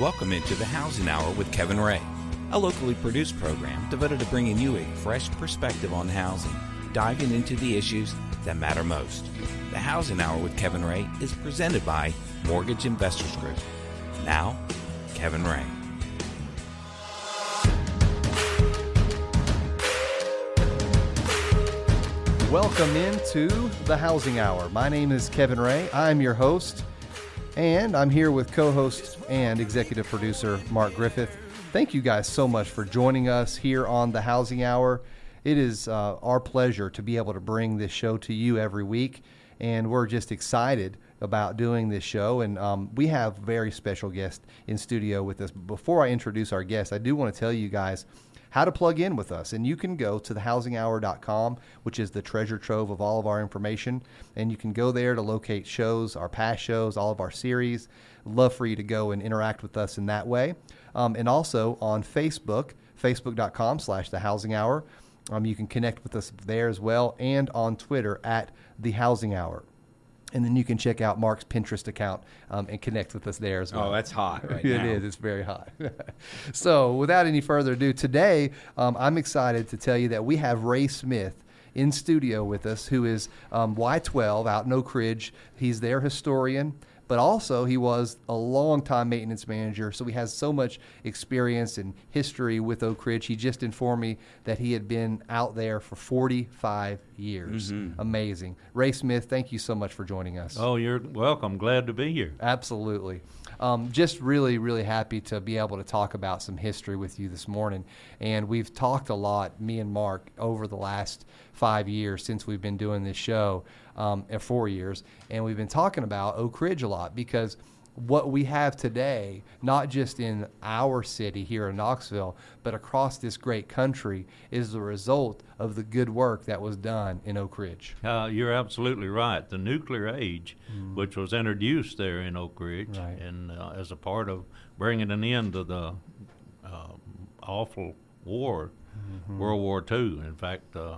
Welcome into the Housing Hour with Kevin Ray, a locally produced program devoted to bringing you a fresh perspective on housing, diving into the issues that matter most. The Housing Hour with Kevin Ray is presented by Mortgage Investors Group. Now, Kevin Ray. Welcome into the Housing Hour. My name is Kevin Ray. I'm your host, and I'm here with co host and executive producer Mark Griffith. Thank you guys so much for joining us here on the Housing Hour. It is uh, our pleasure to be able to bring this show to you every week, and we're just excited about doing this show. And um, we have very special guests in studio with us. Before I introduce our guests, I do want to tell you guys how to plug in with us. And you can go to thehousinghour.com, which is the treasure trove of all of our information. And you can go there to locate shows, our past shows, all of our series. Love for you to go and interact with us in that way. Um, and also on Facebook, facebook.com slash the housing hour. Um, you can connect with us there as well, and on Twitter at the housing hour. And then you can check out Mark's Pinterest account um, and connect with us there as well. Oh, that's hot right It is. It's very hot. so, without any further ado, today um, I'm excited to tell you that we have Ray Smith in studio with us, who is um, Y12 out in Oak Ridge. He's their historian, but also he was a long-time maintenance manager, so he has so much experience and history with Oak Ridge. He just informed me that he had been out there for 45 years. Amazing. Ray Smith, thank you so much for joining us. Oh, you're welcome. Glad to be here. Absolutely. Um, just really, really happy to be able to talk about some history with you this morning. And we've talked a lot, me and Mark, over the last five years since we've been doing this show, um, four years. And we've been talking about Oak Ridge a lot because what we have today, not just in our city here in Knoxville, but across this great country, is the result of the good work that was done in Oak Ridge. Uh, you're absolutely right. The nuclear age, which was introduced there in Oak Ridge, Mm. Right. and uh, as a part of bringing an end to the uh, awful war, Mm-hmm. World War II. In fact, uh,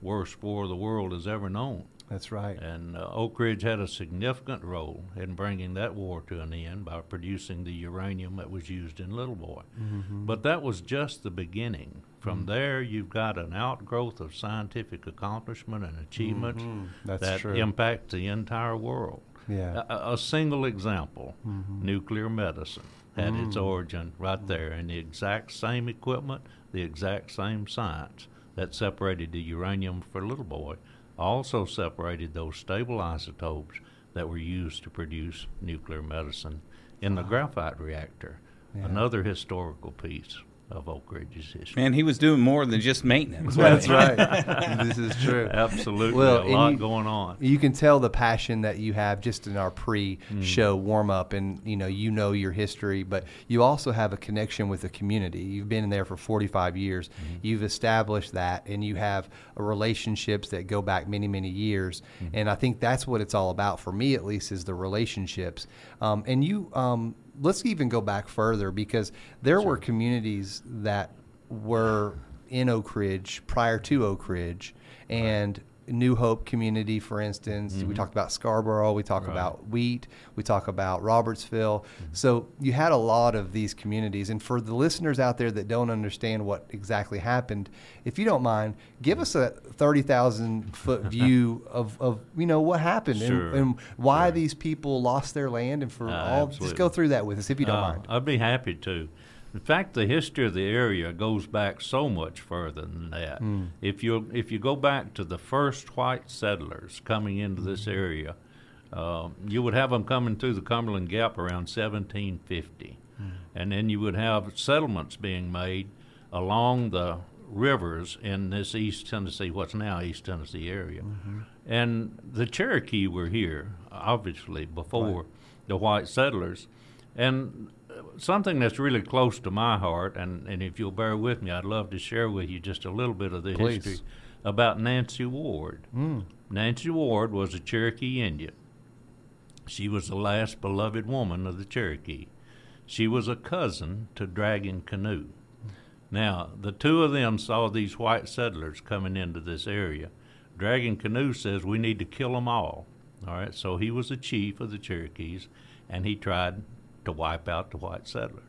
worst war the world has ever known. That's right. And uh, Oak Ridge had a significant role in bringing that war to an end by producing the uranium that was used in Little Boy. Mm-hmm. But that was just the beginning. From there, you've got an outgrowth of scientific accomplishment and achievements Mm-hmm. That true. impact the entire world. Yeah. A- A, a single example nuclear medicine had its origin right there in the exact same equipment, the exact same science that separated the uranium for Little Boy, also separated those stable isotopes that were used to produce nuclear medicine in the ah. graphite reactor. Another historical piece of Oak Ridge's history. Man, he was doing more than just maintenance. That's right. this is true. Absolutely, Well, a lot you- going on. You can tell the passion that you have just in our pre-show warm up, and you know you know your history, but you also have a connection with the community. You've been there for 45 years. You've established that, and you have relationships that go back many many years. And I think that's what it's all about for me, at least, is the relationships. Um, and you, um, let's even go back further because there were communities that were in Oak Ridge prior to Oak Ridge, and New Hope community, for instance. We talked about Scarborough. We talk Right. about Wheat. We talk about Robertsville. So you had a lot of these communities. And for the listeners out there that don't understand what exactly happened, if you don't mind, give us a thirty thousand foot view of, of you know what happened Sure, and, and why sure. these people lost their land, and for Uh, all. Just go through that with us if you don't Uh, mind. I'd be happy to. In fact, the history of the area goes back so much further than that. Hmm. If you if you go back to the first white settlers coming into this Hmm. area, um, you would have them coming through the Cumberland Gap around 1750, Hmm. and then you would have settlements being made along the rivers in this East Tennessee, what's now East Tennessee area, Mm-hmm. and the Cherokee were here obviously before the white settlers, and something that's really close to my heart, and, and if you'll bear with me, I'd love to share with you just a little bit of the Please. history about Nancy Ward. Hmm. Nancy Ward was a Cherokee Indian. She was the last beloved woman of the Cherokee. She was a cousin to Dragging Canoe. Now, the two of them saw these white settlers coming into this area. Dragging Canoe says we need to kill them all. All right, so he was the chief of the Cherokees, and he tried to wipe out the white settlers.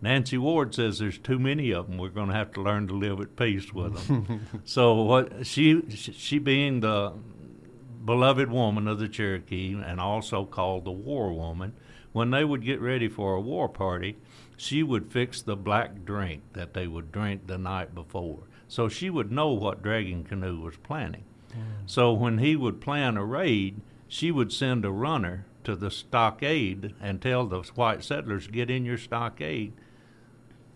Nancy Ward says there's too many of them. We're going to have to learn to live at peace with them. so what she she being the beloved woman of the Cherokee and also called the war woman, when they would get ready for a war party, she would fix the black drink that they would drink the night before. So she would know what Dragging Canoe was planning. Mm. So when he would plan a raid, she would send a runner to the stockade and tell the white settlers, "Get in your stockade.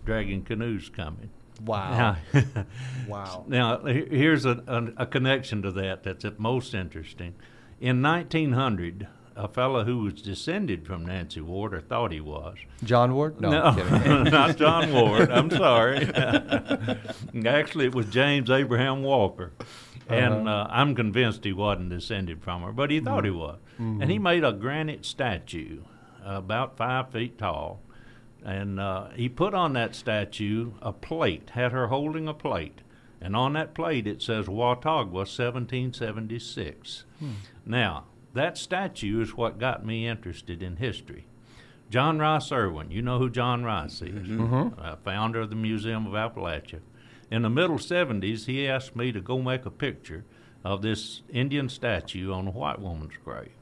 Dragging Canoe's coming." Wow. Now, wow. Now, here's a, a, a, connection to that that's at most interesting. In 1900, a fellow who was descended from Nancy Ward, or thought he was. John Ward? No, no not John Ward. I'm sorry. Actually, it was James Abraham Walker. And uh, I'm convinced he wasn't descended from her, but he thought mm-hmm. he was. Mm-hmm. And he made a granite statue about five feet tall. And uh, he put on that statue a plate, had her holding a plate. And on that plate it says Watauga 1776. Hmm. Now, that statue is what got me interested in history. John Rice Irwin, you know who John Rice is, mm-hmm. uh, founder of the Museum of Appalachia. In the middle 70s, he asked me to go make a picture of this Indian statue on a white woman's grave.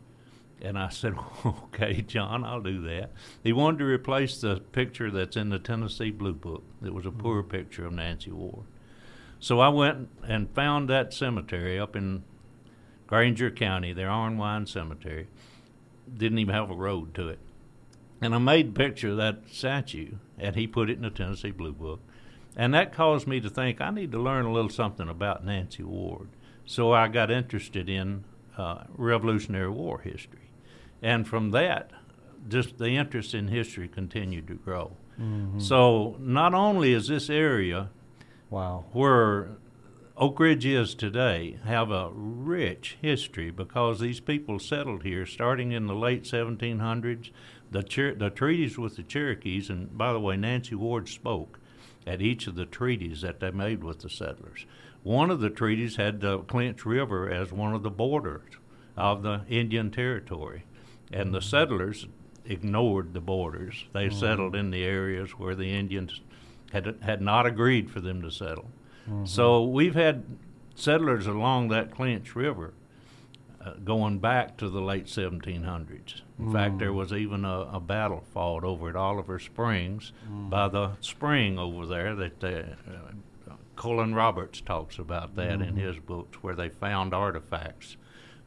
And I said, okay, John, I'll do that. He wanted to replace the picture that's in the Tennessee Blue Book. It was a poor mm-hmm. picture of Nancy Ward. So I went and found that cemetery up in Grainger County, their Wine Cemetery, didn't even have a road to it. And I made a picture of that statue, and he put it in the Tennessee Blue Book. And that caused me to think I need to learn a little something about Nancy Ward. So I got interested in uh, Revolutionary War history. And from that, just the interest in history continued to grow. Mm-hmm. So not only is this area wow. where Oak Ridge is today have a rich history because these people settled here starting in the late 1700s. The, Cher- the treaties with the Cherokees, and by the way, Nancy Ward spoke at each of the treaties that they made with the settlers. One of the treaties had the Clinch River as one of the borders of the Indian Territory, and the settlers ignored the borders. They mm-hmm. settled in the areas where the Indians had had not agreed for them to settle. Mm-hmm. So we've had settlers along that Clinch River uh, going back to the late 1700s. In mm. fact, there was even a, a, battle fought over at Oliver Springs mm. by the spring over there that uh, Colin Roberts talks about that mm. in mm-hmm. his books, where they found artifacts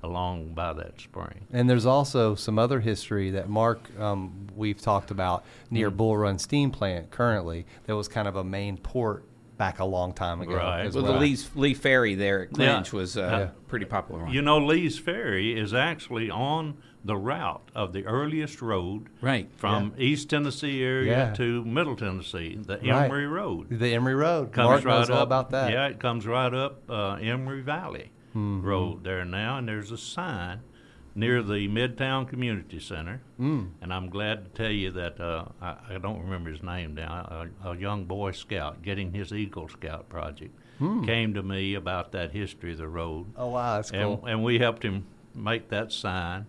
along by that spring. And there's also some other history that Mark um, we've talked about near mm. Bull Run Steam Plant currently. That was kind of a main port back a long time ago. Right. Well, well, the Lee's, Lee Ferry there at Clinch yeah. was uh, yeah. pretty popular. You know, Lee's Ferry is actually on the route of the earliest road right. from yeah. East Tennessee area to Middle Tennessee, the right. Emory Road. The Emory Road. Comes Mark right knows up, all about that. Yeah, it comes right up uh, Emory Valley mm-hmm. Road there now, and there's a sign – near the Midtown Community Center. Mm. And I'm glad to tell you that uh, I, I, don't remember his name now. A, a, young Boy Scout getting his Eagle Scout project mm. came to me about that history of the road. Oh wow, that's and, cool. And we helped him make that sign.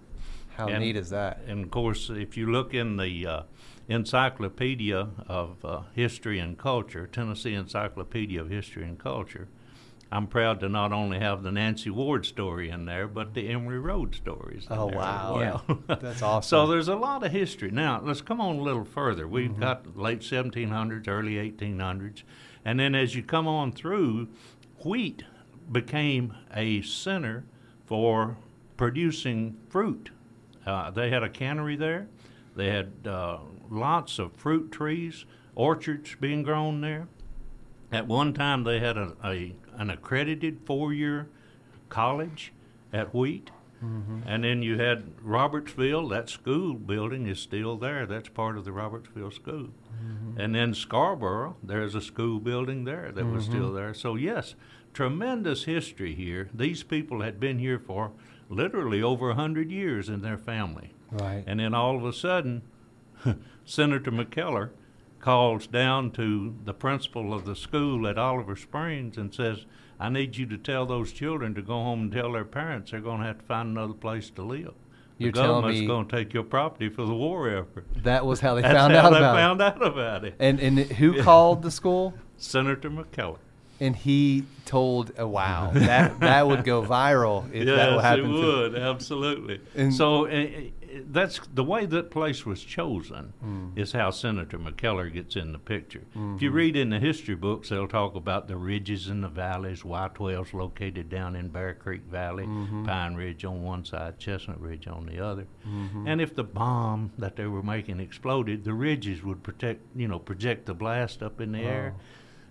How and, neat is that? And of course, if you look in the uh, Encyclopedia of uh, History and Culture, Tennessee Encyclopedia of History and Culture, I'm proud to not only have the Nancy Ward story in there, but the Emory Road stories. oh wow, well. that's awesome. so there's a lot of history. Now let's come on a little further. We've mm-hmm. got late 1700s, early 1800s, and then as you come on through, wheat became a center for producing fruit. Uh, they had a cannery there. They had uh, lots of fruit trees, orchards being grown there. At one time, they had a, a an accredited four-year college at Wheat. Mm-hmm. And then you had Robertsville, that school building is still there. That's part of the Robertsville School. Mm-hmm. And then Scarborough, there's a school building there that mm-hmm. was still there. So, yes, tremendous history here. These people had been here for literally over a 100 years in their family. Right. And then all of a sudden, Senator McKellar calls down to the principal of the school at Oliver Springs and says, I need you to tell those children to go home and tell their parents they're going to have to find another place to live. the government's going to take your property for the war effort. That was how they That's found how out they about found it. out about it. And and who called the school? Senator McKellar. And he told, oh, "Wow, that that would go viral if yes, that happened." it to- would absolutely. And- so uh, that's the way that place was chosen. Hmm. Is how Senator McKellar gets in the picture. If Mm-hmm. you read in the history books, they'll talk about the ridges and the valleys. Y 12's located down in Bear Creek Valley, Mm-hmm. Pine Ridge on one side, Chestnut Ridge on the other. And if the bomb that they were making exploded, the ridges would protect, you know, project the blast up in the air.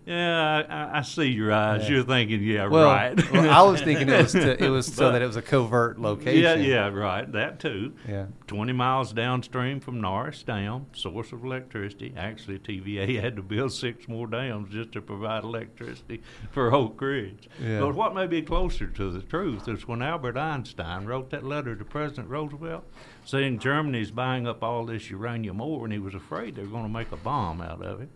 Yeah, I, I- see your eyes. Yeah. You're thinking, yeah, Well, right. well, I was thinking it was to, it was so But- that it was a covert location. Yeah, yeah, right. That too. Yeah. 20 miles downstream from Norris Dam, source of electricity. Actually, TVA had to build six more dams just to provide electricity for Oak Ridge. Yeah. But what may be closer to the truth is when Albert Einstein wrote that letter to President Roosevelt saying Germany's buying up all this uranium ore and he was afraid they were going to make a bomb out of it.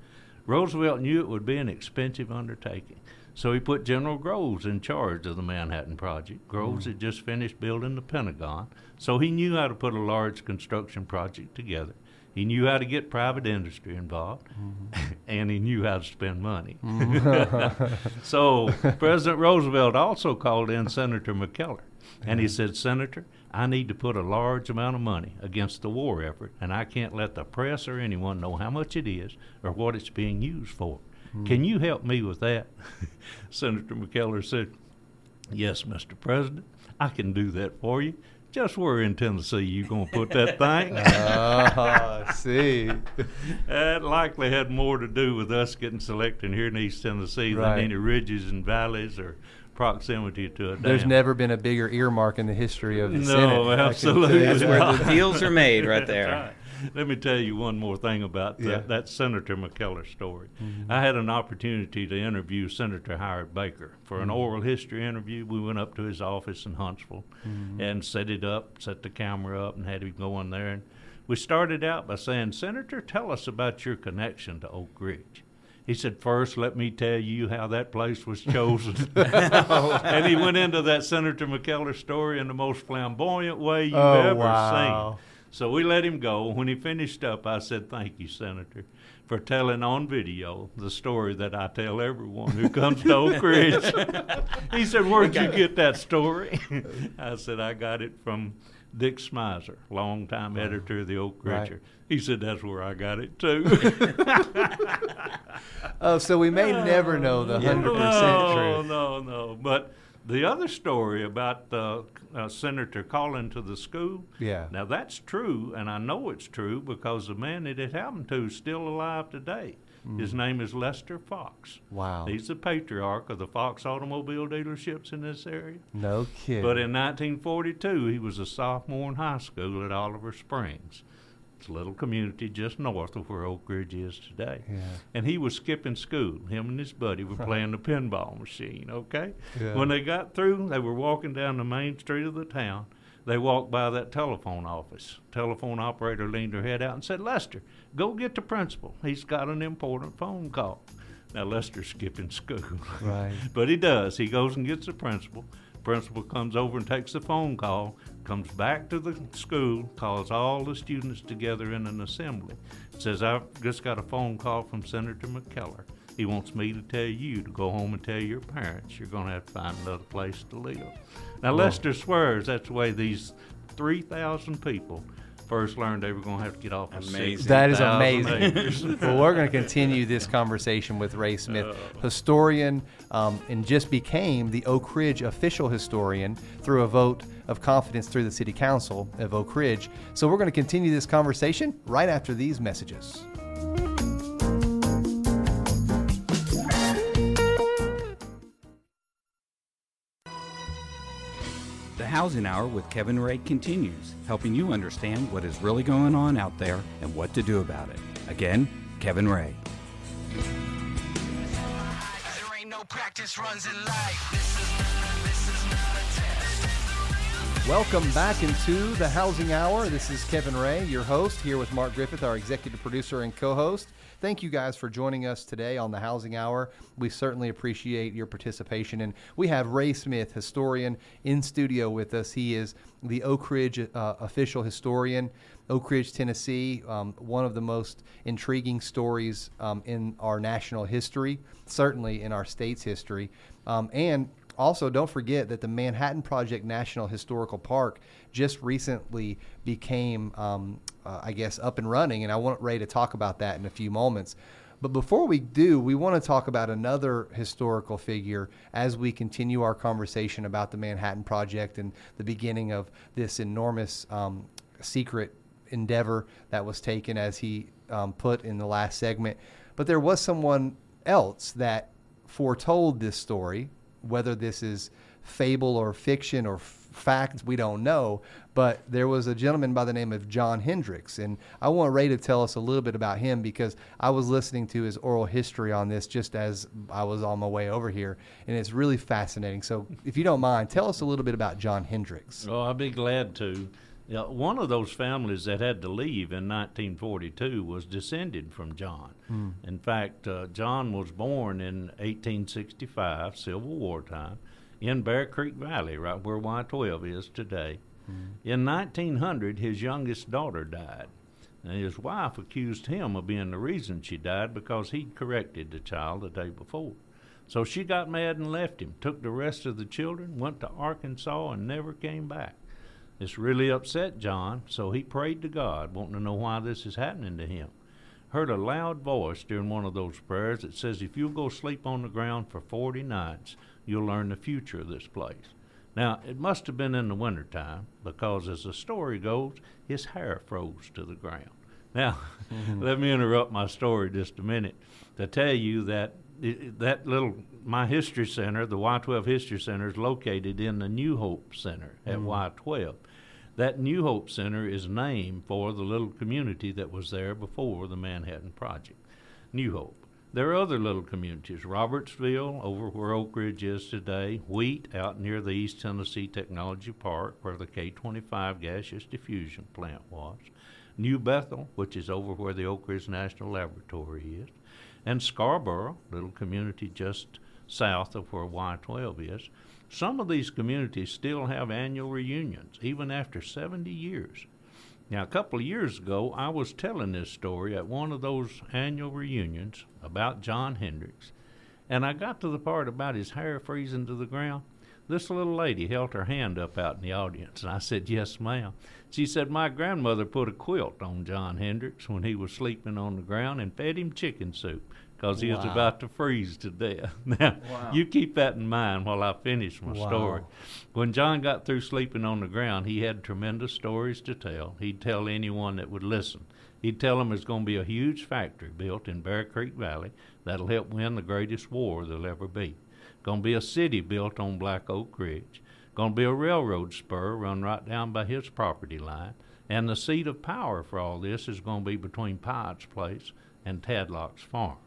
Roosevelt knew it would be an expensive undertaking. So he put General Groves in charge of the Manhattan Project. Groves hmm. had just finished building the Pentagon, so he knew how to put a large construction project together. He knew how to get private industry involved, mm-hmm. and he knew how to spend money. Mm-hmm. so President Roosevelt also called in Senator McKellar, and he said, Senator, I need to put a large amount of money against the war effort, and I can't let the press or anyone know how much it is or what it's being used for. Hmm. Can you help me with that? Senator McKellar said, Yes, Mr. President, I can do that for you. Just where in Tennessee you gonna put that thing? Oh, I see. That likely had more to do with us getting selected here in East Tennessee Right. than any ridges and valleys or proximity to it. There's never been a bigger earmark in the history of the No, Senate. I can tell absolutely That's where the deals are made right there. right. Let me tell you one more thing about that, Yeah. that Senator McKellar story. Mm-hmm. I had an opportunity to interview Senator Howard Baker for an Mm-hmm. oral history interview. We went up to his office in Huntsville Mm-hmm. and set it up, set the camera up, and had him go in there. And we started out by saying, Senator, tell us about your connection to Oak Ridge. He said, First, let me tell you how that place was chosen. and he went into that Senator McKellar story in the most flamboyant way you've Oh, ever wow. seen. So we let him go. When he finished up, I said, Thank you, Senator, for telling on video the story that I tell everyone who comes to Oak Ridge. he said, Where'd you get that story? I said, I got it from Dick Smyser, longtime editor of the Oak Right. He said, That's where I got it too. Oh, so we may never know the hundred percent no, truth. No, no, But the other story about the uh, senator calling to the school. Yeah. Now that's true, and I know it's true because the man that it happened to is still alive today. His name is Lester Fox. Mm. Wow. He's the patriarch of the Fox automobile dealerships in this area. No kidding. But in 1942, he was a sophomore in high school at Oliver Springs. It's a little community just north of where Oak Ridge is today. Yeah. And he was skipping school. Him and his buddy were playing the pinball machine, okay? Yeah. When they got through, they were walking down the main street of the town. They walked by that telephone office. Telephone operator leaned her head out and said, Lester, go get the principal. He's got an important phone call. Now, Lester's skipping school. Right. But he does. He goes and gets the principal. Principal comes over and takes the phone call, comes back to the school, calls all the students together in an assembly. Says, I've just got a phone call from Senator McKellar. He wants me to tell you to go home and tell your parents you're going to have to find another place to live. Now, Lester swears that's the way these 3,000 people first learned they were going to have to get off of Amazing. That is amazing. well, we're going to continue this conversation with Ray Smith, historian, um, and just became the Oak Ridge official historian through a vote of confidence through the City Council of Oak Ridge. So we're going to continue this conversation right after these messages. The Housing Hour with Kevin Ray continues, helping you understand what is really going on out there and what to do about it. Again, Kevin Ray. There ain't no practice runs in life. Welcome back into the Housing Hour. This is Kevin Ray, your host, here with Mark Griffith, our executive producer and co host. Thank you guys for joining us today on the Housing Hour. We certainly appreciate your participation. And we have Ray Smith, historian, in studio with us. He is the Oak Ridge uh, official historian. Oak Ridge, Tennessee, um, one of the most intriguing stories um, in our national history, certainly in our state's history. Um, and also, don't forget that the Manhattan Project National Historical Park just recently became, um, uh, I guess, up and running, and I want Ray to talk about that in a few moments. But before we do, we want to talk about another historical figure as we continue our conversation about the Manhattan Project and the beginning of this enormous um, secret endeavor that was taken, as he um, put in the last segment. But there was someone else that foretold this story whether this is fable or fiction or fact, we don't know. But there was a gentleman by the name of John Hendricks, and I want Ray to tell us a little bit about him because I was listening to his oral history on this just as I was on my way over here, and it's really fascinating. So, if you don't mind, tell us a little bit about John Hendricks. Oh, I'd be glad to. Yeah, one of those families that had to leave in 1942 was descended from John. Mm. In fact, uh, John was born in 1865, Civil War time, in Bear Creek Valley, right where Y12 is today. Mm. In 1900, his youngest daughter died. And his wife accused him of being the reason she died because he'd corrected the child the day before. So she got mad and left him, took the rest of the children, went to Arkansas, and never came back. This really upset John, so he prayed to God, wanting to know why this is happening to him. Heard a loud voice during one of those prayers that says, If you'll go sleep on the ground for 40 nights, you'll learn the future of this place. Now, it must have been in the wintertime because, as the story goes, his hair froze to the ground. Now, mm-hmm. let me interrupt my story just a minute to tell you that that little my history center, the Y12 History Center, is located in the New Hope Center at mm-hmm. Y12. That New Hope Center is named for the little community that was there before the Manhattan Project. New Hope. There are other little communities Robertsville, over where Oak Ridge is today, Wheat, out near the East Tennessee Technology Park, where the K 25 gaseous diffusion plant was, New Bethel, which is over where the Oak Ridge National Laboratory is, and Scarborough, little community just south of where Y 12 is. Some of these communities still have annual reunions, even after 70 years. Now, a couple of years ago, I was telling this story at one of those annual reunions about John Hendricks, and I got to the part about his hair freezing to the ground. This little lady held her hand up out in the audience, and I said, Yes, ma'am. She said, My grandmother put a quilt on John Hendricks when he was sleeping on the ground and fed him chicken soup because he wow. was about to freeze to death. Now, wow. you keep that in mind while I finish my wow. story. When John got through sleeping on the ground, he had tremendous stories to tell. He'd tell anyone that would listen. He'd tell them there's going to be a huge factory built in Bear Creek Valley that'll help win the greatest war there'll ever be. Going to be a city built on Black Oak Ridge. Going to be a railroad spur run right down by his property line. And the seat of power for all this is going to be between Pyatt's Place and Tadlock's Farm.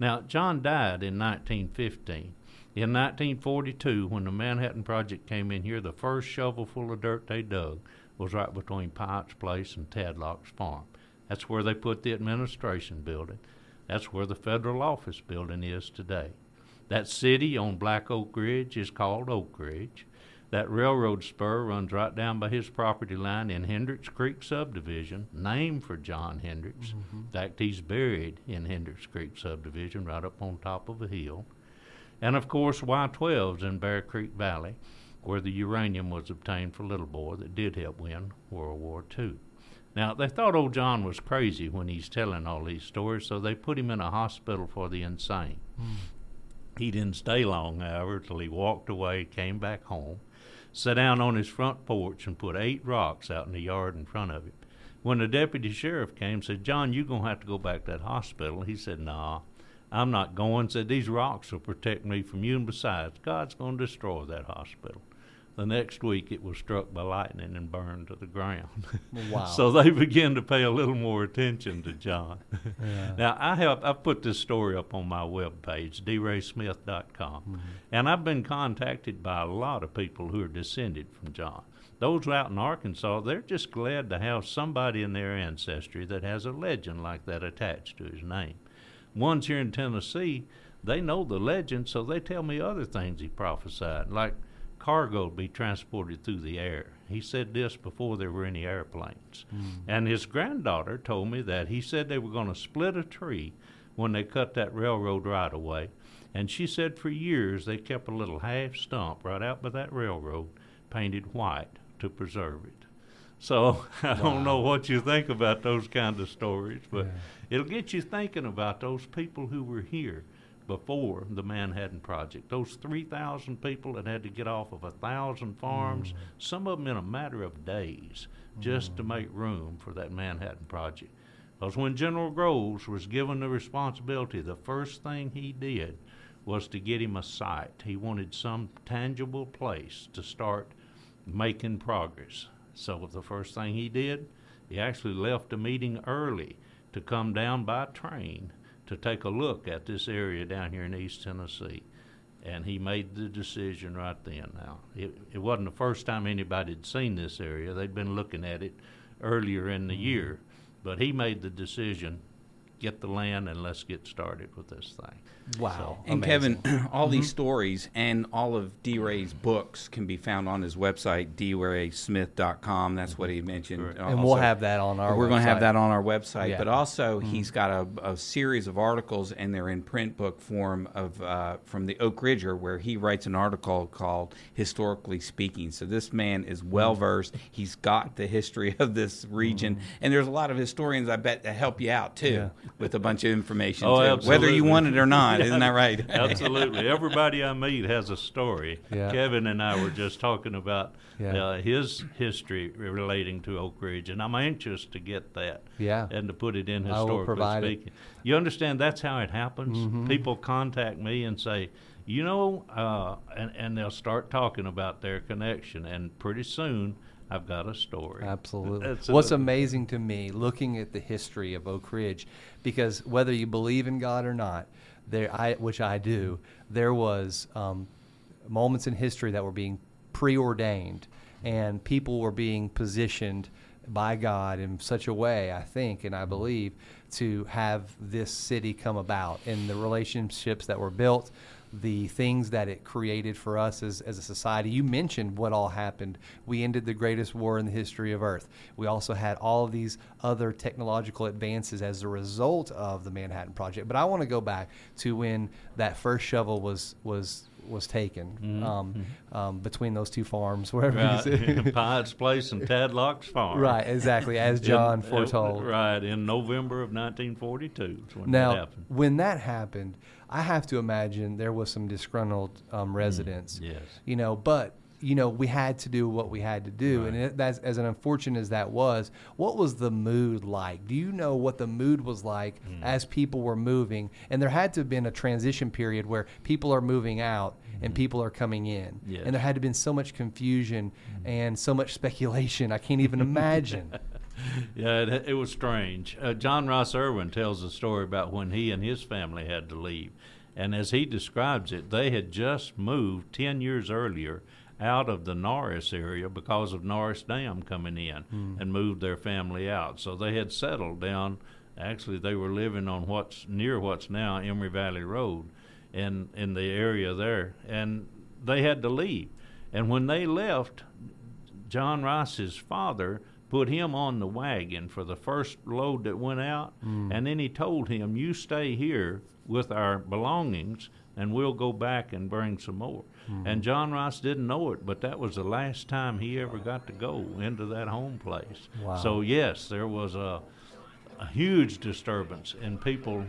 Now, John died in 1915. In 1942, when the Manhattan Project came in here, the first shovelful of dirt they dug was right between Pyatt's Place and Tadlock's Farm. That's where they put the administration building. That's where the federal office building is today. That city on Black Oak Ridge is called Oak Ridge. That railroad spur runs right down by his property line in Hendricks Creek subdivision, named for John Hendricks. Mm-hmm. In fact, he's buried in Hendricks Creek subdivision right up on top of a hill. And of course, Y12's in Bear Creek Valley, where the uranium was obtained for Little Boy that did help win World War II. Now, they thought old John was crazy when he's telling all these stories, so they put him in a hospital for the insane. Mm. He didn't stay long, however, till he walked away, came back home, sat down on his front porch and put eight rocks out in the yard in front of him. When the deputy sheriff came, said, John, you're going to have to go back to that hospital. He said, Nah, I'm not going. Said, These rocks will protect me from you, and besides, God's going to destroy that hospital. The next week, it was struck by lightning and burned to the ground. Wow! so they began to pay a little more attention to John. Yeah. now I have I put this story up on my webpage, draysmith.com, mm-hmm. and I've been contacted by a lot of people who are descended from John. those out in Arkansas, they're just glad to have somebody in their ancestry that has a legend like that attached to his name. Ones here in Tennessee, they know the legend, so they tell me other things he prophesied, like cargo to be transported through the air. He said this before there were any airplanes. Mm. And his granddaughter told me that he said they were going to split a tree when they cut that railroad right away. And she said for years they kept a little half stump right out by that railroad painted white to preserve it. So I wow. don't know what you think about those kind of stories, but yeah. it'll get you thinking about those people who were here before the Manhattan Project. Those 3,000 people that had to get off of a thousand farms, mm. some of them in a matter of days, just mm. to make room for that Manhattan Project. Because when General Groves was given the responsibility, the first thing he did was to get him a site. He wanted some tangible place to start making progress. So the first thing he did, he actually left a meeting early to come down by train to take a look at this area down here in East Tennessee. And he made the decision right then. Now, it, it wasn't the first time anybody had seen this area. They'd been looking at it earlier in the mm-hmm. year. But he made the decision get the land and let's get started with this thing. Wow. So, and amazing. Kevin, all these mm-hmm. stories and all of D. Ray's books can be found on his website, draysmith.com. That's what he mentioned. Uh, and we'll have that on our We're going to have that on our website. Yeah. But also, mm-hmm. he's got a, a, series of articles, and they're in print book form of uh, from the Oak Ridger, where he writes an article called Historically Speaking. So this man is well versed. He's got the history of this region. Mm-hmm. And there's a lot of historians, I bet, that help you out, too. Yeah with a bunch of information, oh, too, whether you want it or not. yeah, Isn't that right? absolutely. Everybody I meet has a story. Yeah. Kevin and I were just talking about yeah. uh, his history relating to Oak Ridge, and I'm anxious to get that yeah. and to put it in historically speaking. It. You understand that's how it happens? Mm-hmm. People contact me and say, you know, uh, and, and they'll start talking about their connection, and pretty soon – I've got a story. Absolutely. What's amazing to me, looking at the history of Oak Ridge, because whether you believe in God or not, there, I, which I do, there was um, moments in history that were being preordained, and people were being positioned by God in such a way, I think, and I believe, to have this city come about, and the relationships that were built the things that it created for us as, as a society. You mentioned what all happened. We ended the greatest war in the history of Earth. We also had all of these other technological advances as a result of the Manhattan Project. But I want to go back to when that first shovel was was was taken mm-hmm. Um, mm-hmm. um, between those two farms, wherever right. Pine's Place and Tadlock's Farm. Right, exactly, as John in, foretold. right, in November of 1942 when now, that happened. when that happened, I have to imagine there was some disgruntled um, mm, residents. Mm, yes. You know, but you know we had to do what we had to do, right. and it, that's as unfortunate as that was. What was the mood like? Do you know what the mood was like mm. as people were moving? And there had to have been a transition period where people are moving out mm. and people are coming in, yes. and there had to have been so much confusion mm. and so much speculation. I can't even imagine. yeah, it, it, was strange. Uh, John Rice Irwin tells a story about when he and his family had to leave. And as he describes it, they had just moved 10 years earlier out of the Norris area because of Norris Dam coming in mm. and moved their family out. So they had settled down. Actually, they were living on what's near what's now Emory Valley Road in, in the area there. And they had to leave. And when they left, John Rice's father put him on the wagon for the first load that went out, mm. and then he told him, "You stay here with our belongings, and we'll go back and bring some more." Mm. And John Rice didn't know it, but that was the last time he ever got to go into that home place. Wow. So yes, there was a, a huge disturbance, and people.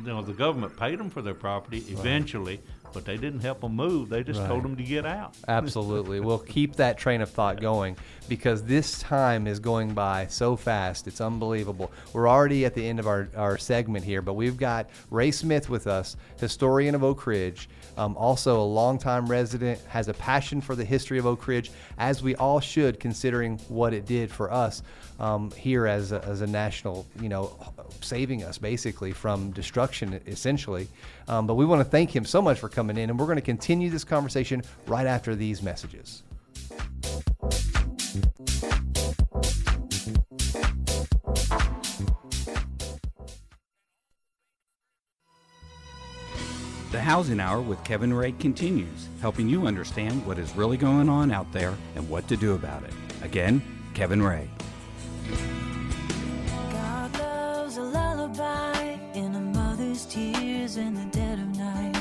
You know, the government paid them for their property eventually, but they didn't help them move. They just right. told them to get out. Absolutely. we'll keep that train of thought going because this time is going by so fast. It's unbelievable. We're already at the end of our, our segment here, but we've got Ray Smith with us, historian of Oak Ridge, um, also a longtime resident, has a passion for the history of Oak Ridge, as we all should, considering what it did for us um, here as a, as a national, you know, saving us basically from destruction, essentially. Um, but we want to thank him so much for coming in, and we're going to continue this conversation right after these messages. The Housing Hour with Kevin Ray continues, helping you understand what is really going on out there and what to do about it. Again, Kevin Ray. God loves a lullaby in a mother's tears in the dead of night.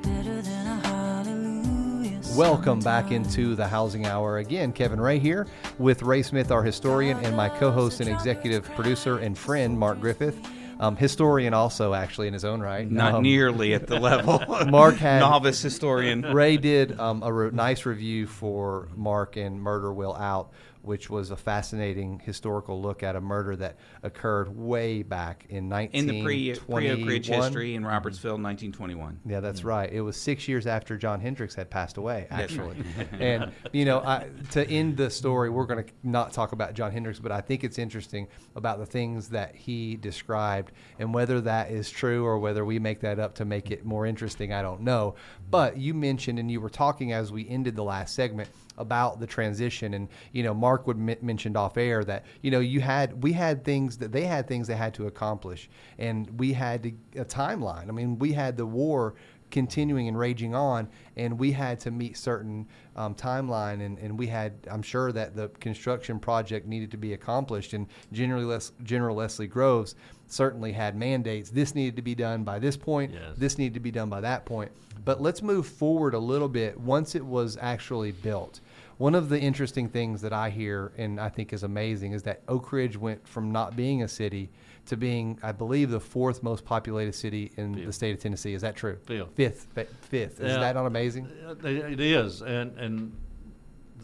Better than a hallelujah. Welcome back into the Housing Hour. Again, Kevin Ray here with Ray Smith, our historian, and my co host and executive producer and friend, Mark Griffith. Um, historian, also, actually, in his own right. Not Um, nearly at the level. Mark had- novice historian. Ray did um, a re- nice review for Mark and Murder Will Out, which was a fascinating historical look at a murder that occurred way back in In the pre pre Oak Ridge history in Robertsville, 1921. Yeah, that's mm. right. It was six years after John Hendricks had passed away, actually. and you know, I, to end the story, we're going to not talk about John Hendricks, but I think it's interesting about the things that he described and whether that is true or whether we make that up to make it more interesting. I don't know. But you mentioned, and you were talking as we ended the last segment about the transition. And you know mark would m- mentioned off air that you know you had we had things that they had things they had to accomplish. And we had to, a timeline. I mean we had the war continuing and raging on and we had to meet certain um, timeline. And, and we had i'm sure that the construction project needed to be accomplished. And generally Les, general leslie groves certainly had mandates. This needed to be done by this point. Yes. this needed to be done by that point. But let's move forward a little bit once it was actually built one of the interesting things that I hear and I think is amazing is that Oak Ridge went from not being a city to being, I believe, the fourth most populated city in the state of Tennessee. Is that true? Fifth. Fifth. Fifth. Is Yeah. that not amazing? Uh, It is, and and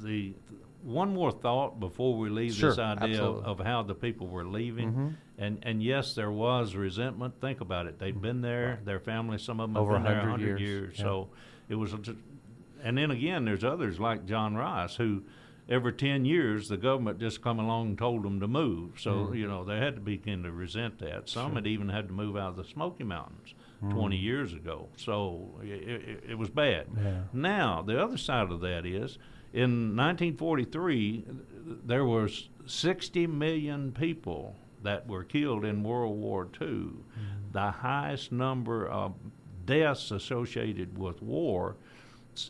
the one more thought before we leave Sure, this idea of, of how the people were leaving, Mhm. and and yes, there was resentment. Think about it; They've been there, their family, some of them have Over been there 100 100 years, years. yeah. So it was, a and then again, there's others like John Rice who. Every ten years, the government just come along and told them to move. So Mm. you know they had to begin to resent that. Some had even had to move out of the Smoky Mountains Mm. twenty years ago. So it, it, it was bad. Yeah. Now, the other side of that is, in 1943, there was 60 million people that were killed in World War II, the highest number of deaths associated with war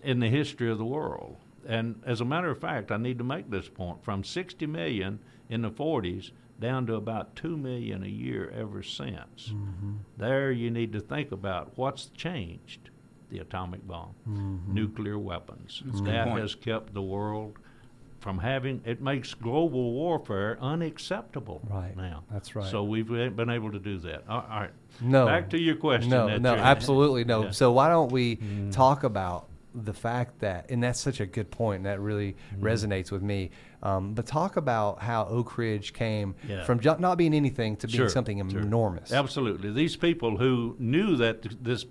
in the history of the world. And as a matter of fact, I need to make this point: from 60 million in the 40s down to about 2 million a year ever since. There, you need to think about what's changed the atomic bomb, nuclear weapons. That's that has kept the world from having, it makes global warfare unacceptable Right. now. That's right. So we've been able to do that. All right. No. Back to your question. No, no, absolutely no. Yeah. So why don't we Mhm. talk about the fact that, and that's such a good point, and that really Mm-hmm. resonates with me. Um, but talk about how Oak Ridge came Yeah. from not being anything to being Sure, something sure. enormous. Absolutely. These people who knew that this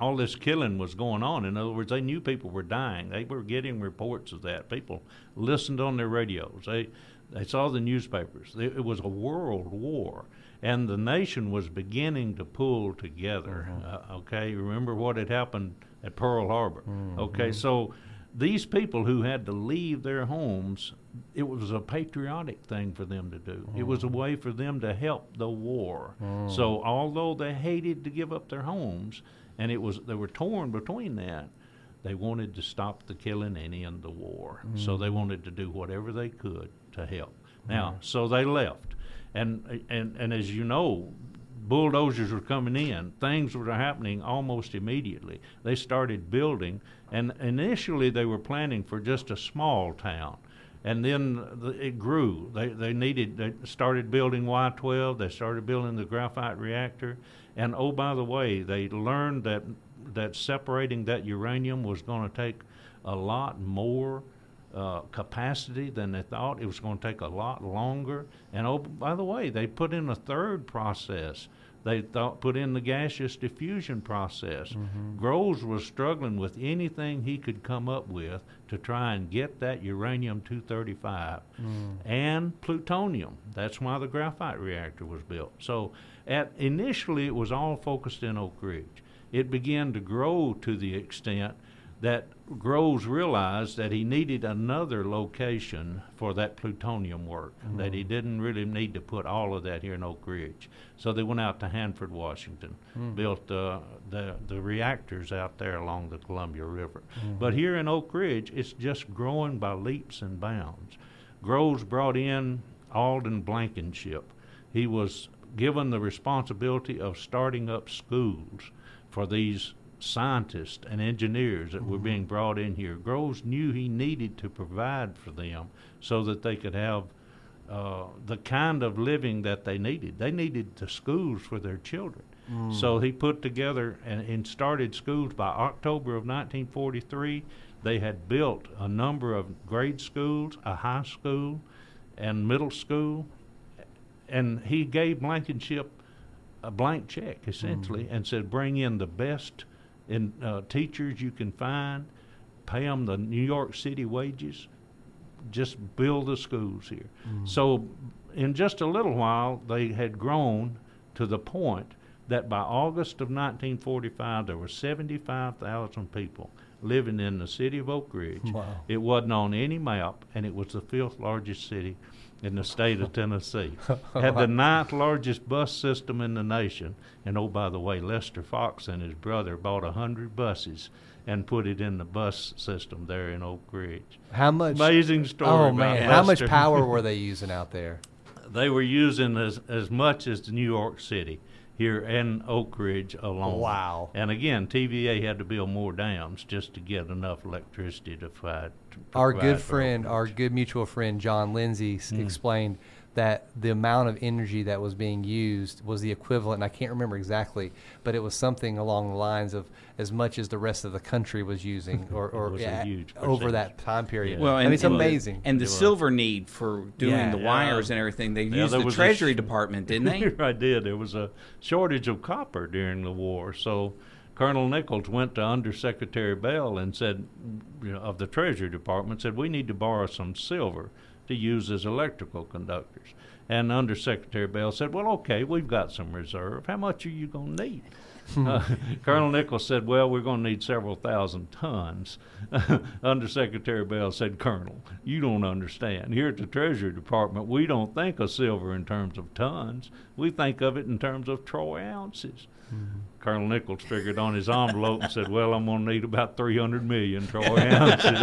all this killing was going on. In other words, they knew people were dying. They were getting reports of that. People listened on their radios. They they saw the newspapers. It was a world war, and the nation was beginning to pull together. Mm-hmm. Uh, okay, remember what had happened at Pearl Harbor. Mm-hmm. Okay, so these people who had to leave their homes, it was a patriotic thing for them to do. It was a mm-hmm. way for them to help the war. So although they hated to give up their homes, and it was they were torn between that, they wanted to stop the killing and end the war. So they wanted to do whatever they could to help. Now, so they left, and and and as you know, bulldozers were coming in. Things were happening almost immediately. They started building, and initially they were planning for just a small town. And then the, it grew. They they needed. They started building Y12. They started building the graphite reactor. And oh, by the way, they learned that that separating that uranium was going to take a lot more uh, capacity than they thought. It was going to take a lot longer. And oh, by the way, they put in a third process. They thought put in the gaseous diffusion process. Groves was struggling with anything he could come up with to try and get that uranium 235 and plutonium. That's why the graphite reactor was built. So, at initially, it was all focused in Oak Ridge. It began to grow to the extent that Groves realized that he needed another location for that plutonium work, mm-hmm. that he didn't really need to put all of that here in Oak Ridge. So they went out to Hanford, Washington, mm-hmm. built uh, the, the reactors out there along the Columbia River. Mm-hmm. But here in Oak Ridge, it's just growing by leaps and bounds. Groves brought in Alden Blankenship. He was given the responsibility of starting up schools for these scientists and engineers that mm-hmm. were being brought in here. Groves knew he needed to provide for them so that they could have uh, the kind of living that they needed. They needed the schools for their children. Mm. So he put together and, and, started schools by October of 1943. They had built a number of grade schools, a high school, and middle school. And he gave Blankenship a blank check, essentially, mm. and said, bring in the best in uh, teachers you can find, pay them the New York City wages, just build the schools here. Mm. So, in just a little while, they had grown to the point that by August of 1945, there were 75,000 people living in the city of Oak Ridge. Wow. It wasn't on any map, and it was the fifth largest city in the state of Tennessee. Had the ninth largest bus system in the nation. And oh, by the way, Lester Fox and his brother bought a hundred buses and put it in the bus system there in Oak Ridge. How much? Amazing story. Oh man, how much power were they using out there? They were using as as much as New York City here in Oak Ridge alone. Wow. And again, TVA had to build more dams just to get enough electricity to fight. Our good friend, our good mutual friend John Lindsay mm. explained that the amount of energy that was being used was the equivalent, I can't remember exactly, but it was something along the lines of as much as the rest of the country was using or, or yeah, over that time period. Yeah. Well, and, I mean, it's and amazing. And the silver need for doing yeah. the wires and everything, they used the Treasury sh- Department, didn't they? I did. There was a shortage of copper during the war, so Colonel Nichols went to Undersecretary Bell and said, you know, of the Treasury Department, said, we need to borrow some silver to use as electrical conductors. And Undersecretary Bell said, Well, okay, we've got some reserve. How much are you going to need? Uh, Colonel Nichols said, Well, we're going to need several thousand tons. Undersecretary Bell said, Colonel, you don't understand. Here at the Treasury Department, we don't think of silver in terms of tons, we think of it in terms of troy ounces. Mm-hmm. Colonel Nichols figured on his envelope and said, Well, I'm going to need about 300 million troy ounces.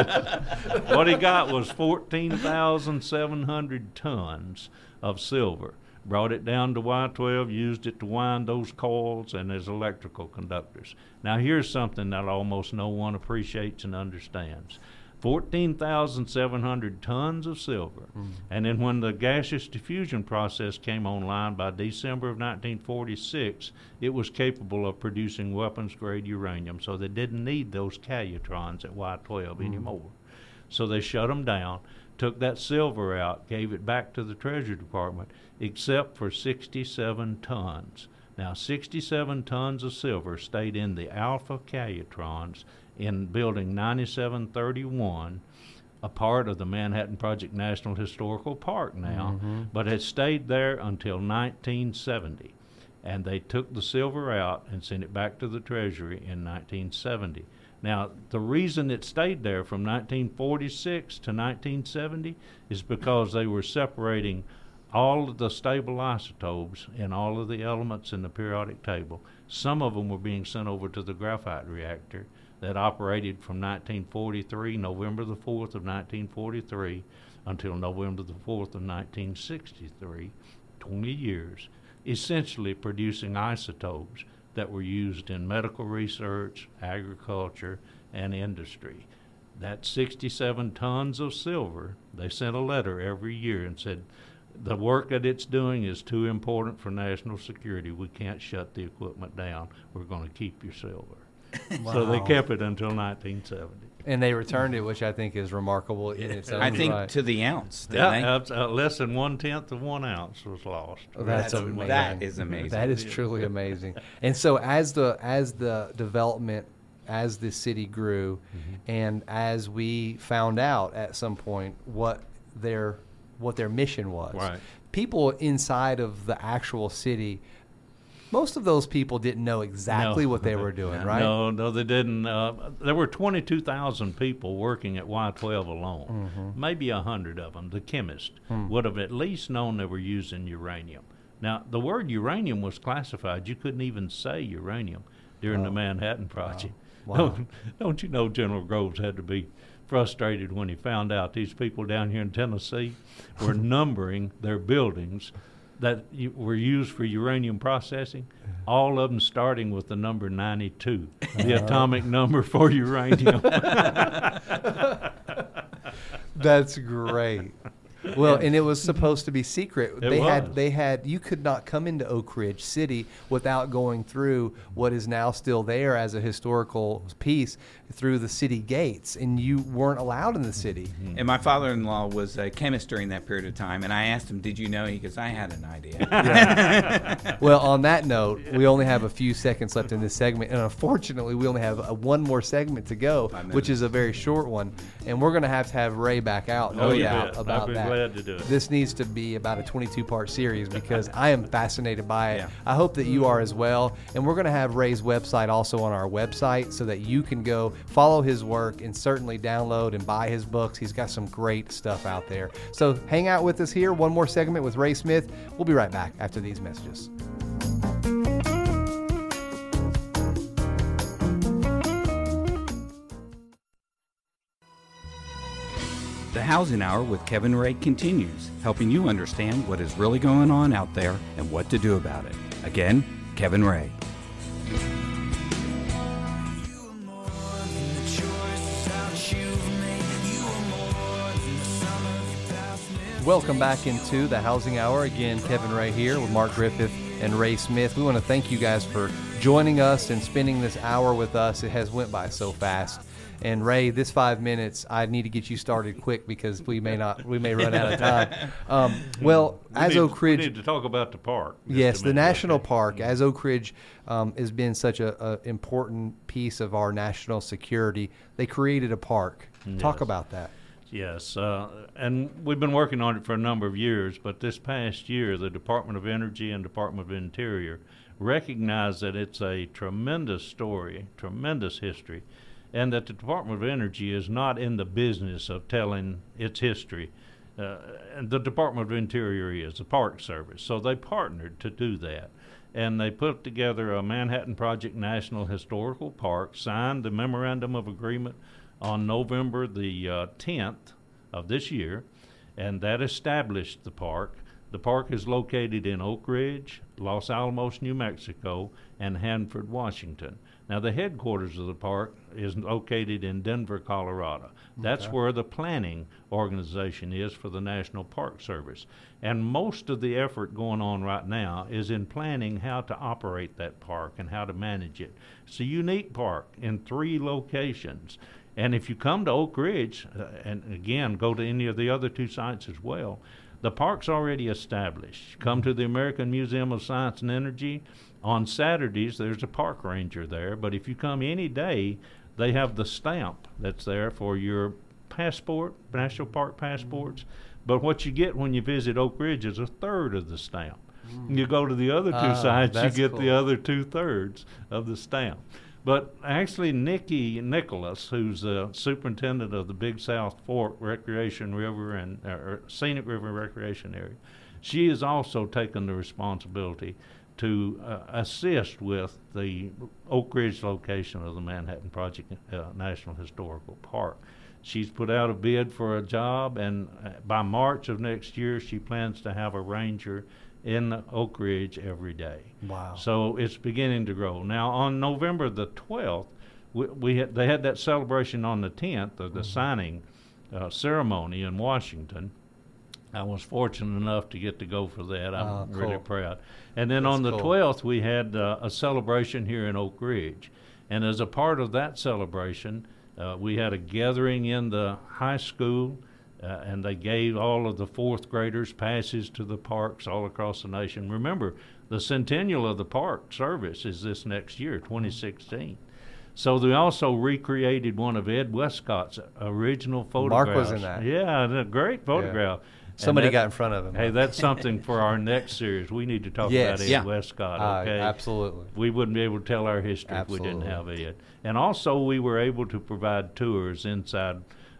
what he got was 14,700 tons of silver. Brought it down to Y12, used it to wind those coils and as electrical conductors. Now, here's something that almost no one appreciates and understands 14,700 tons of silver. Mm. And then when the gaseous diffusion process came online by December of 1946, it was capable of producing weapons grade uranium. So they didn't need those calutrons at Y12 mm. anymore. So they shut them down, took that silver out, gave it back to the Treasury Department, except for 67 tons. Now, 67 tons of silver stayed in the alpha calutrons in Building 9731, a part of the Manhattan Project National Historical Park now, mm-hmm. but had stayed there until 1970. And they took the silver out and sent it back to the Treasury in 1970. Now, the reason it stayed there from 1946 to 1970 is because they were separating all of the stable isotopes in all of the elements in the periodic table. Some of them were being sent over to the graphite reactor, that operated from 1943, November the 4th of 1943, until November the 4th of 1963, 20 years, essentially producing isotopes that were used in medical research, agriculture, and industry. That 67 tons of silver, they sent a letter every year and said, the work that it's doing is too important for national security. We can't shut the equipment down. We're going to keep your silver. Wow. So they kept it until 1970. And they returned it, which I think is remarkable in its own I think right. to the ounce. Yeah, uh, less than one tenth of one ounce was lost. Oh, that's, that's amazing. That is amazing. That is truly amazing. And so as the as the development as the city grew, mm-hmm. and as we found out at some point what their what their mission was, right. people inside of the actual city most of those people didn't know exactly No. what they were doing, right? No, no, they didn't. Uh, there were 22,000 people working at Y12 alone. Mm-hmm. Maybe a hundred of them, the chemist, Hmm. would have at least known they were using uranium. Now, the word uranium was classified. You couldn't even say uranium during the Manhattan Project. Wow. Don't, don't you know General Groves had to be frustrated when he found out these people down here in Tennessee were numbering their buildings that u- were used for uranium processing, all of them starting with the number 92, the uh-huh. atomic number for uranium. That's great. Well, and it was supposed to be secret. It they had they had you could not come into Oak Ridge City without going through what is now still there as a historical piece through the city gates, and you weren't allowed in the city. And my father-in-law was a chemist during that period of time, and I asked him, "Did you know?" He goes, "I had an idea." well, on that note, we only have a few seconds left in this segment, and unfortunately, we only have uh one more segment to go, which is a very short one, and we're going to have to have Ray back out, no Oh, doubt bet. about I'd be that. Glad to do it. This needs to be about a 22-part series because I am fascinated by it. Yeah. I hope that you are as well, and we're going to have Ray's website also on our website so that you can go follow his work and certainly download and buy his books. He's got some great stuff out there. So hang out with us here. One more segment with Ray Smith. We'll be right back after these messages. The Housing Hour with Kevin Ray continues, helping you understand what is really going on out there and what to do about it. Again, Kevin Ray. Welcome back into the Housing Hour. Again, Kevin Ray here with Mark Griffith and Ray Smith. We want to thank you guys for joining us and spending this hour with us. It has went by so fast. And Ray, this five minutes, I need to get you started quick because we may not, we may run out of time. Um, well, We as need- Oak Ridge, We need to talk about the park. Yes, the national okay? park, as Oak Ridge um, has been such a, a important piece of our national security. They created a park. Talk about that. Yes, uh, and we've been working on it for a number of years, but this past year, the Department of Energy and Department of Interior recognized that it's a tremendous story, tremendous history, and that the Department of Energy is not in the business of telling its history. Uh, and the Department of Interior is, the Park Service. So they partnered to do that. And they put together a Manhattan Project National Historical Park, signed the Memorandum of Agreement on November the uh, 10th of this year, and that established the park. The park is located in Oak Ridge, Los Alamos, New Mexico, and Hanford, Washington. Now, the headquarters of the park is located in Denver, Colorado. That's where the planning organization is for the National Park Service. And most of the effort going on right now is in planning how to operate that park and how to manage it. It's a unique park in three locations. And if you come to Oak Ridge, uh, and again, go to any of the other two sites as well, the park's already established. Come to the American Museum of Science and Energy. On Saturdays, there's a park ranger there, but if you come any day, they have the stamp that's there for your passport, national park passports. But what you get when you visit Oak Ridge is a third of the stamp. You go to the other two Ah, sites, you get cool. the other two thirds of the stamp. But actually, Nikki Nicholas, who's the superintendent of the Big South Fork Recreation River and uh, Scenic River Recreation Area, she has also taken the responsibility to uh, assist with the Oak Ridge location of the Manhattan Project uh, National Historical Park. She's put out a bid for a job, and uh, by March of next year, she plans to have a ranger in Oak Ridge every day. Wow. So it's beginning to grow. Now, on November the 12th, we, we had, they had that celebration on the 10th of the signing uh, ceremony in Washington. I was fortunate enough to get to go for that. I'm Ah, really proud. And then on the cool. 12th, we had uh, a celebration here in Oak Ridge. And as a part of that celebration, uh, we had a gathering in the high school, uh, and they gave all of the fourth graders passes to the parks all across the nation. Remember, the centennial of the park service is this next year, 2016. So they also recreated one of Ed Westcott's original photographs. Mark was in that. Yeah, a great photograph. Somebody that- got in front of him. Hey, that's something for our next series. We need to talk Yes. about Ed Yeah. Westcott. Uh, Okay, absolutely. We wouldn't be able to tell our history if we didn't have Ed. And also, we were able to provide tours inside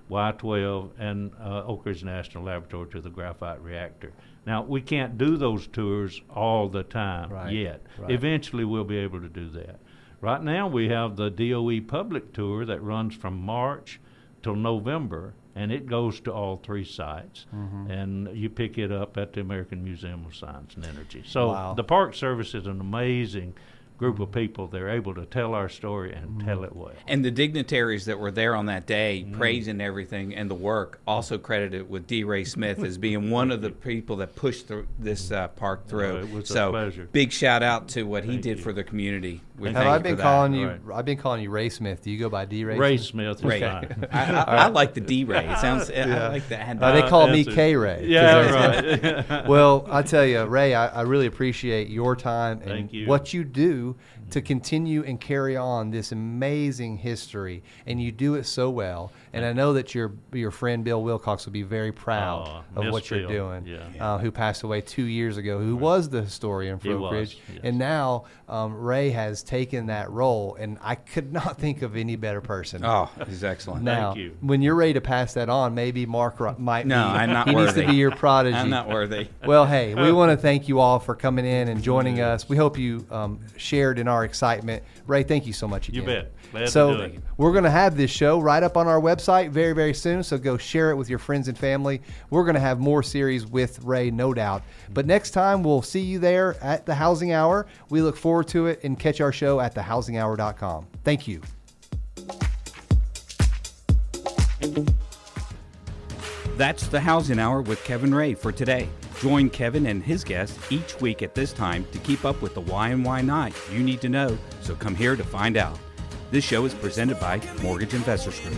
Y12 and uh, Oak Ridge National Laboratory to the graphite reactor. Now, we can't do those tours all the time Right, yet. right. Eventually, we'll be able to do that. Right now, we have the DOE public tour that runs from March till November, and it goes to all three sites. Mm-hmm. And you pick it up at the American Museum of Science and Energy. So Wow. the Park Service is an amazing group of people. They're able to tell our story and Mm-hmm. tell it well. And the dignitaries that were there on that day, Mm. praising everything and the work, also credited with D. Ray Smith as being one of the people that pushed through this uh, park through. it was a so, pleasure. big shout out to what he did you. for the community. We Have Have I you been for that. calling you? Right. I've been calling you Ray Smith. Do you go by D Ray? Ray Smith? Smith Ray. fine. I, I, I like the D. Ray. It sounds. I like that. Uh, they Uh, call me. K Ray. Yeah, right. well, I tell you, Ray, I, I really appreciate your time and you. what you do to continue and carry on this amazing history, and you do it so well. And I know that your your friend Bill Wilcox will be very proud Aw, of miss what you're doing. Yeah. Uh, who passed away two years ago? Who was the historian for He Oak Ridge, yes. and now um, Ray has taken that role, and I could not think of any better person. Oh, he's excellent. Now, you. when you're ready to pass that on, maybe Mark ri- might No, be. I'm not He needs to be your prodigy. I'm not worthy. Well, hey, we want to thank you all for coming in and joining us. We hope you um, shared in our excitement. Ray, thank you so much again. You bet. Glad to so do we're going to have this show right up on our website very, very soon. So go share it with your friends and family. We're going to have more series with Ray, no doubt. But next time we'll see you there at the Housing Hour. We look forward to it and catch our show at thehousinghour.com. Thank you. That's the Housing Hour with Kevin Ray for today. Join Kevin and his guests each week at this time to keep up with the why and why not you need to know, so come here to find out. This show is presented by Mortgage Investors Group.